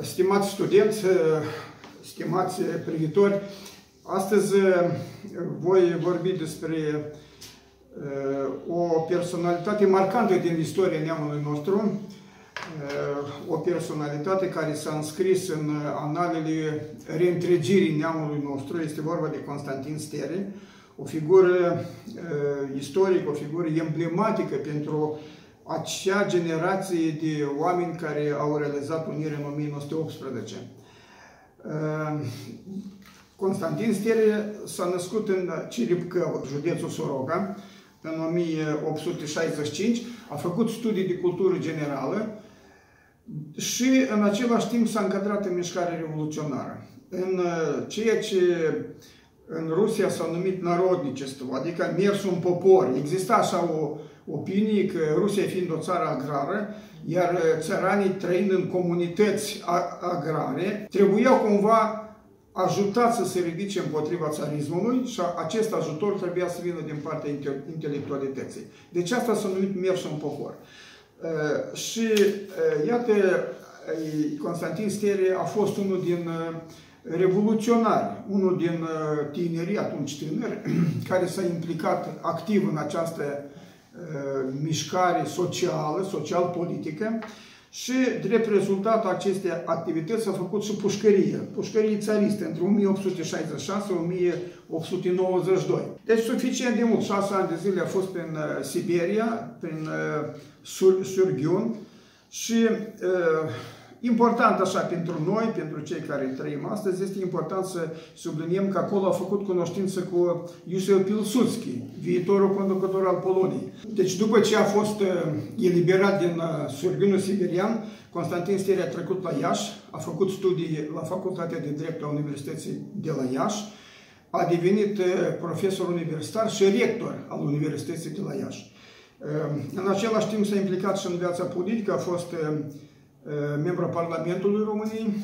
Stimați studenți, stimați privitori, astăzi voi vorbi despre o personalitate marcantă din istoria neamului nostru, o personalitate care s-a înscris în analele reîntregirii neamului nostru, este vorba de Constantin Stere, o figură istorică, o figură emblematică pentru acea generație de oameni care au realizat unirea în 1918. Ehm, Constantin Stere s-a născut în Ciripcă, județul Soroca, în 1865, a făcut studii de cultură generală și în același timp s-a încadrat în mișcarea revoluționară. În uh, ceea ce în Rusia s-a numit narodnicestvu, adică mersul în popor. Exista așa o opinie că Rusia fiind o țară agrară, iar țăranii trăind în comunități agrare, trebuiau cumva ajutați să se ridice împotriva țarismului și acest ajutor trebuia să vină din partea intelectualității. Deci asta s-a numit mersul în popor. Și iată, Constantin Stere a fost unul din revoluționari, unul din tinerii, atunci tineri, care s-a implicat activ în această Uh, mișcare socială, social-politică și, drept rezultat acestei activități, a făcut și pușcărie, pușcărie țariste, între 1866-1892. Deci suficient de mult, șase ani de zile a fost prin uh, Siberia, prin uh, Sur Surghiun și uh, Important așa pentru noi, pentru cei care trăim astăzi, este important să subliniem că acolo a făcut cunoștință cu Iosif Pilsudski, viitorul conducător al Poloniei. Deci după ce a fost uh, eliberat din uh, surghinul siberian, Constantin Stere a trecut la Iași, a făcut studii la Facultatea de Drept a Universității de la Iași, a devenit uh, profesor universitar și rector al Universității de la Iași. În același timp s-a implicat și în viața politică, a fost Uh, membru al Parlamentului României.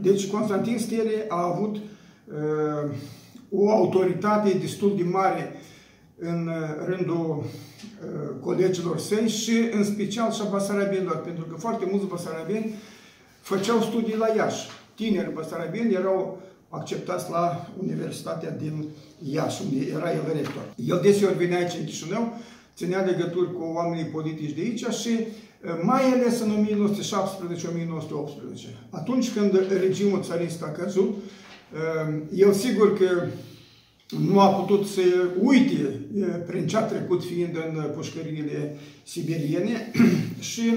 Deci Constantin Stele a avut uh, o autoritate destul de mare în uh, rândul colegilor săi și în special și a basarabenilor, pentru că foarte mulți basarabeni făceau studii la Iași. Tineri basarabeni erau acceptați la Universitatea din Iași, unde era el rector. El deseori venea aici în Chișinău, ținea legături cu oamenii politici de aici și mai ales în 1917-1918. Atunci când regimul țarist a căzut, el sigur că nu a putut să uite prin ce a trecut fiind în pușcăriile siberiene și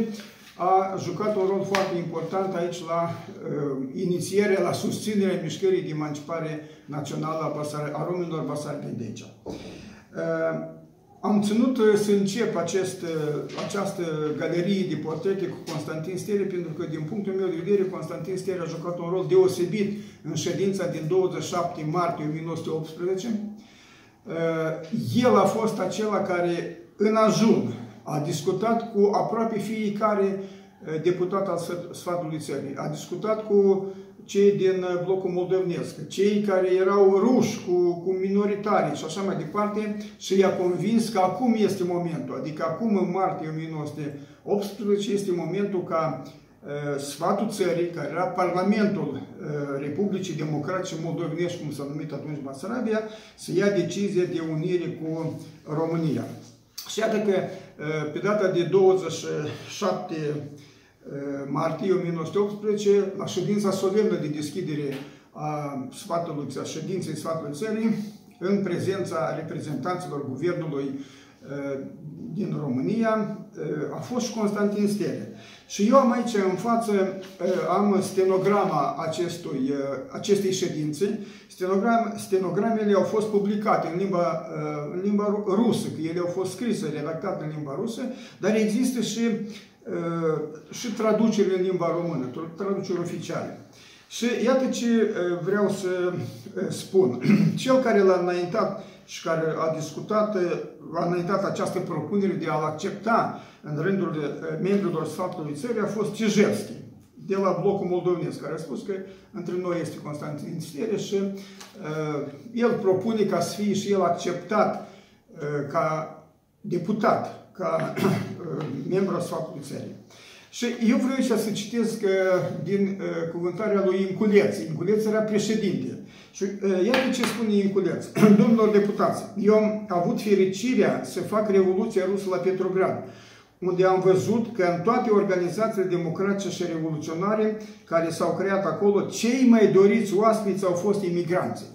a jucat un rol foarte important aici la uh, inițierea, la susținerea mișcării de emancipare națională a, Basar a românilor basarabeni de aici. Uh, am ținut uh, să încep acest, uh, această galerie de portrete cu Constantin Stere, pentru că, din punctul meu de vedere, Constantin Stere a jucat un rol deosebit în ședința din 27 martie 1918. Uh, el a fost acela care, în ajun, a discutat cu aproape fiecare deputat al sfatului țării. A discutat cu cei din uh, blocul moldovnesc, cei care erau ruși cu, cu minoritari și așa mai departe și i-a convins că acum este momentul, adică acum în martie 1918 este momentul ca uh, sfatul țării, care era Parlamentul uh, Republicii Democratice Moldovenești, cum s-a numit atunci Basarabia, să ia decizie de unire cu România. Și iată că uh, pe data de 27 Eh, martie 1918, la ședința solemnă de deschidere a sfatului, a ședinței sfatului țării, în prezența reprezentanților guvernului eh, din România, eh, a fost și Constantin Stele. Și eu am aici în față, am stenograma acestui, acestei ședințe. Stenogram, stenogramele au fost publicate în limba, în limba rusă, că ele au fost scrise, redactate în limba rusă, dar există și Uh, și traducere în limba română, traduceri oficiale. Și iată ce uh, vreau să uh, spun. Cel care l-a înaintat și care a discutat, a înaintat această propunere de a-l accepta în rândul membrilor sfatului țării a fost Cijelski, de la blocul moldovnesc, care a spus că între noi este Constantin Stere și uh, el propune ca să fie și el acceptat uh, ca deputat ca uh, membru al sfatului țării. Și eu vreau să citesc din uh, cuvântarea lui Inculeț. Inculeț era președinte. Și uh, iată ce spune Inculeț. Domnilor deputați, eu am avut fericirea să fac Revoluția Rusă la Petrograd unde am văzut că în toate organizațiile democratice și revoluționare care s-au creat acolo, cei mai doriți oaspeți au fost imigranții.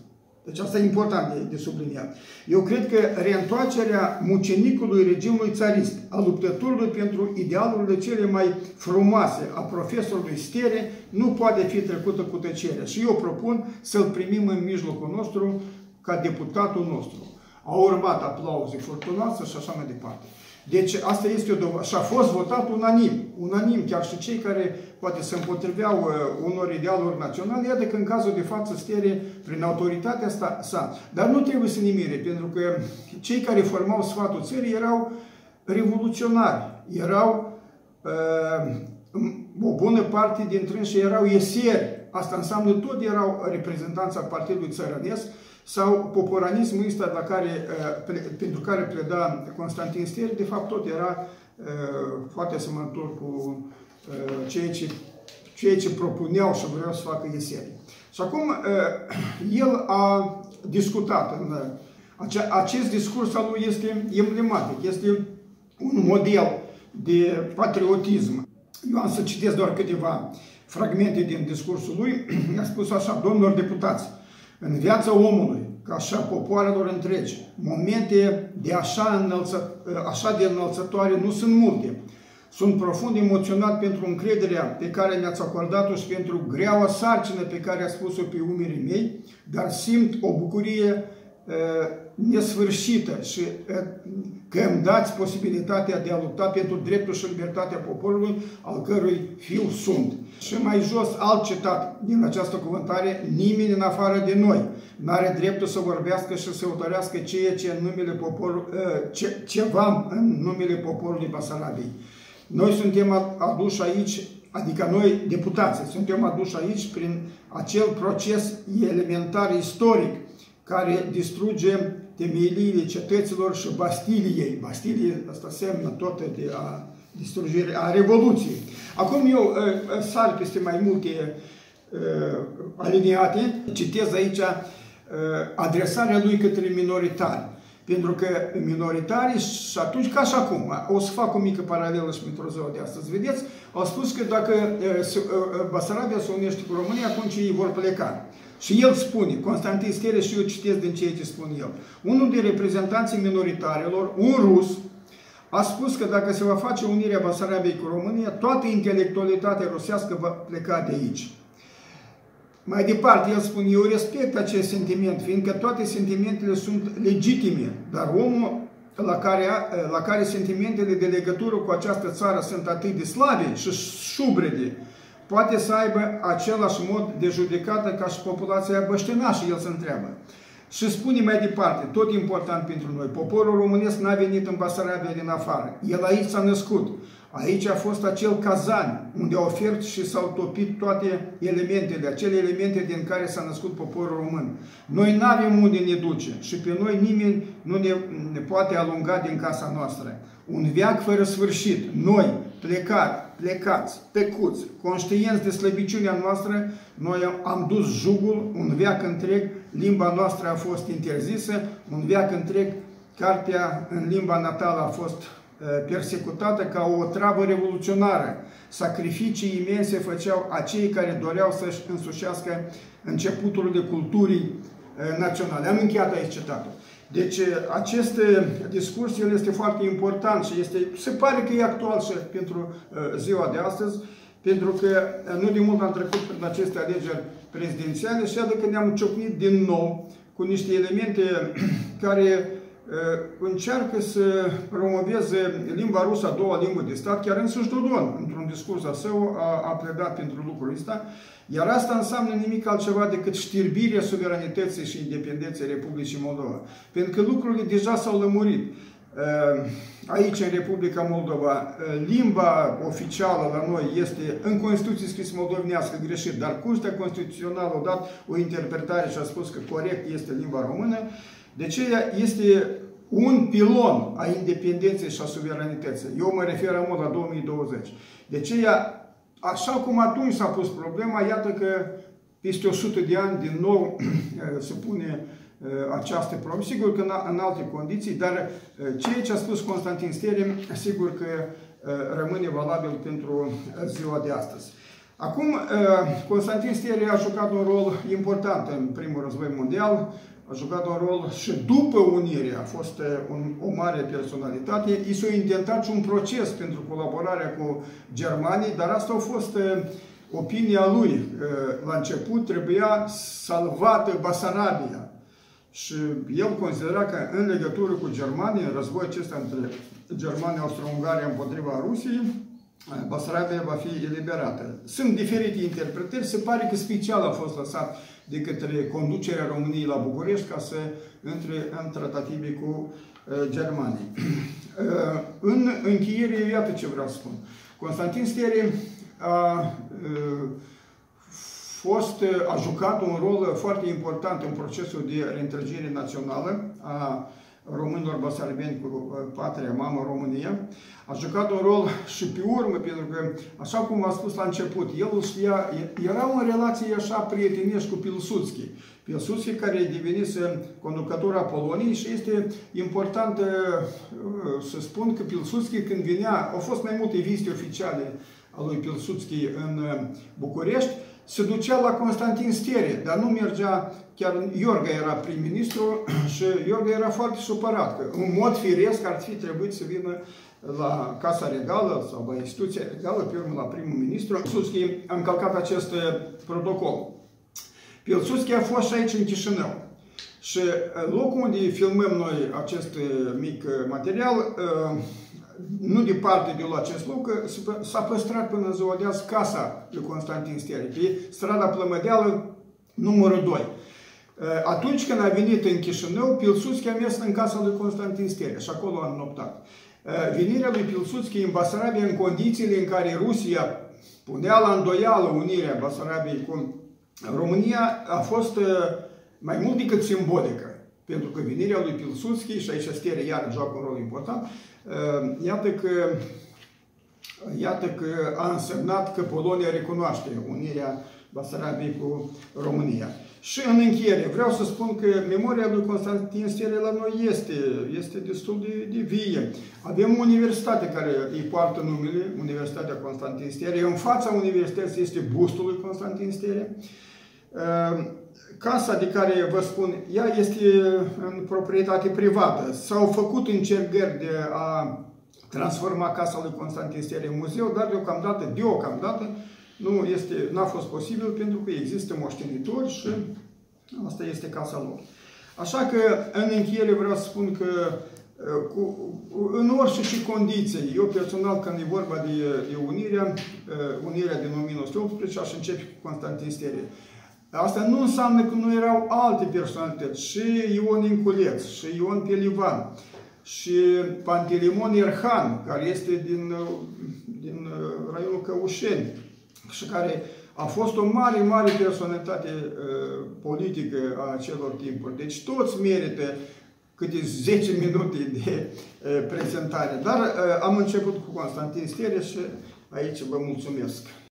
Deci asta e important de, de subliniat. Eu cred că reîntoarcerea mucenicului regimului țarist, a luptătorului pentru idealurile cele mai frumoase a profesorului Stere, nu poate fi trecută cu tăcere. Și eu propun să-l primim în mijlocul nostru ca deputatul nostru. Au urmat aplauze furtunoase și așa mai departe. Deci asta este o dovadă. Și a fost votat unanim. Unanim, chiar și cei care poate se împotriveau uh, unor idealuri naționale, iată că în cazul de față stere prin autoritatea asta sa. Dar nu trebuie să ne mire, pentru că cei care formau sfatul țării erau revoluționari, erau uh, o bună parte dintre ei erau iesieri. Asta înseamnă tot erau reprezentanța Partidului Țărănesc, sau poporanismul ăsta la care, uh, pentru care pleda Constantin Stier, de fapt tot era uh, foarte asemănător cu uh, ceea ce, ceea ce propuneau și vreau să facă Ieserii. Și acum el a discutat în acest discurs al lui este emblematic, este un model de patriotism. Eu am să citesc doar câteva fragmente din discursul lui. A spus așa, domnilor deputați, în viața omului, ca așa popoarelor întregi, momente de așa, înălță, așa de înălțătoare nu sunt multe. Sunt profund emoționat pentru încrederea pe care mi-ați acordat-o și pentru greaua sarcină pe care a spus-o pe umerii mei, dar simt o bucurie nesfârșită și că îmi dați posibilitatea de a lupta pentru dreptul și libertatea poporului, al cărui fiu sunt. Și mai jos, alt citat din această cuvântare, nimeni în afară de noi nu are dreptul să vorbească și să autorească ceea ce în numele poporului, ce, ceva în numele poporului Basarabiei. Noi suntem aduși aici, adică noi, deputații, suntem aduși aici prin acel proces elementar istoric care distruge temeliile cetăților și Bastiliei. Bastilie, asta semnă tot de a distrugere, a Revoluției. Acum eu uh, sar peste mai multe uh, aliniate, citez aici uh, adresarea lui către minoritari. Pentru că minoritari și atunci, ca și acum, o să fac o mică paralelă și pentru ziua de astăzi, vedeți, au spus că dacă Basarabia se unește cu România, atunci ei vor pleca. Și el spune, Constantin Stere, și eu citesc din ceea ce spun el, unul din reprezentanții minoritarilor, un rus, a spus că dacă se va face unirea Basarabiei cu România, toată intelectualitatea rusească va pleca de aici. Mai departe, el spune, eu respect acest sentiment, fiindcă toate sentimentele sunt legitime, dar omul la care, la care sentimentele de legătură cu această țară sunt atât de slabe și șubrede, poate să aibă același mod de judecată ca și populația băștinașă, el se întreabă. Și spune mai departe, tot important pentru noi, poporul românesc n-a venit în Basarabia din afară. El aici s-a născut. Aici a fost acel cazan unde au ofert și s-au topit toate elementele, acele elemente din care s-a născut poporul român. Noi nu avem unde ne duce și pe noi nimeni nu ne, ne poate alunga din casa noastră. Un veac fără sfârșit. Noi, plecat, plecați, tăcuți, conștienți de slăbiciunea noastră, noi am dus jugul un veac întreg, limba noastră a fost interzisă, un veac întreg, cartea în limba natală a fost persecutată ca o travă revoluționară. Sacrificii imense făceau acei care doreau să-și însușească începutul de culturii naționale. Am încheiat aici citatul. Deci acest discurs el este foarte important și este, se pare că e actual și pentru ziua de astăzi, pentru că nu de mult am trecut prin aceste alegeri prezidențiale și iată că ne-am ciocnit din nou cu niște elemente care încearcă să promoveze limba rusă a doua limbă de stat, chiar însuși Dodon, într-un discurs al său, a, a pledat pentru lucrul ăsta, iar asta înseamnă nimic altceva decât știrbirea suveranității și independenței Republicii Moldova. Pentru că lucrurile deja s-au lămurit. Aici, în Republica Moldova, limba oficială la noi este în Constituție scris moldovenească greșit, dar Curtea Constituțională a dat o interpretare și a spus că corect este limba română. De ce este un pilon a independenței și a suveranității. Eu mă refer în mod la 2020. De aceea, așa cum atunci s-a pus problema, iată că peste 100 de ani din nou se pune uh, această problemă. Sigur că în alte condiții, dar uh, ceea ce a spus Constantin Sterim, sigur că uh, rămâne valabil pentru ziua de astăzi. Acum, Constantin Sterim a jucat un rol important în primul război mondial, a jucat un rol și după unire a fost un, o mare personalitate. I s-a intentat și un proces pentru colaborarea cu germanii, dar asta a fost opinia lui. La început trebuia salvată Basarabia. Și el considera că în legătură cu Germania, în războiul acesta între Germania, Austro-Ungaria împotriva Rusiei, Basarabia va fi eliberată. Sunt diferite interpretări, se pare că special a fost lăsat de către conducerea României la București ca să intre în tratative cu uh, germanii. Uh, în încheiere, iată ce vreau să spun. Constantin Stere a uh, fost, a jucat un rol foarte important în procesul de reîntregire națională a românilor basarabeni cu uh, patria mamă România, a jucat un rol și pe urmă, pentru că, așa cum a spus la început, el știa, era în relație așa prietenești cu Pilsudski. Pilsudski care devenise conducător a Poloniei și este important uh, să spun că Pilsudski când venea, au fost mai multe vizite oficiale a lui Pilsudski în uh, București, se ducea la Constantin Stere, dar nu mergea, chiar Iorga era prim-ministru și Iorga era foarte supărat, că în mod firesc ar fi trebuit să vină la Casa Regală sau la instituția regală, pe urmă la primul ministru. Pilsudski a încălcat acest uh, protocol. Pilsudski a fost și aici în Chișinău. Și uh, locul unde filmăm noi acest uh, mic material, nu departe de la acest loc, s-a păstrat până în ziua de azi casa lui Constantin Stere, pe strada Plămădeală, numărul 2. Atunci când a venit în Chișinău, Pilsudski a mers în casa lui Constantin Stere și acolo a înoptat. Venirea lui Pilsudski în Basarabia în condițiile în care Rusia punea la îndoială unirea Basarabiei cu România a fost mai mult decât simbolică. Pentru că venirea lui Pilsudski, și aici Stere iar joacă un rol important, iată că, iată că a însemnat că Polonia recunoaște unirea Basarabiei cu România. Și în încheiere, vreau să spun că memoria lui Constantin Stere la noi este, este destul de, de vie. Avem o universitate care îi poartă numele, Universitatea Constantin Stere. În fața universității este bustul lui Constantin Stere. Casa de care vă spun, ea este în proprietate privată. S-au făcut încercări de a transforma casa lui Constantin Stere în muzeu, dar deocamdată, deocamdată, nu este, n-a fost posibil pentru că există moștenitori și asta este casa lor. Așa că, în încheiere, vreau să spun că cu, în orice și condiții, eu personal, când e vorba de, de unirea, unirea din 1918, aș începe cu Constantin Stere. Asta nu înseamnă că nu erau alte personalități, și Ion Inculeț, și Ion Pelivan, și Pantelimon Erhan, care este din, din raionul Căușeni, și care a fost o mare, mare personalitate uh, politică a acelor timpuri. Deci toți merită câte 10 minute de uh, prezentare. Dar uh, am început cu Constantin Stereș și aici vă mulțumesc.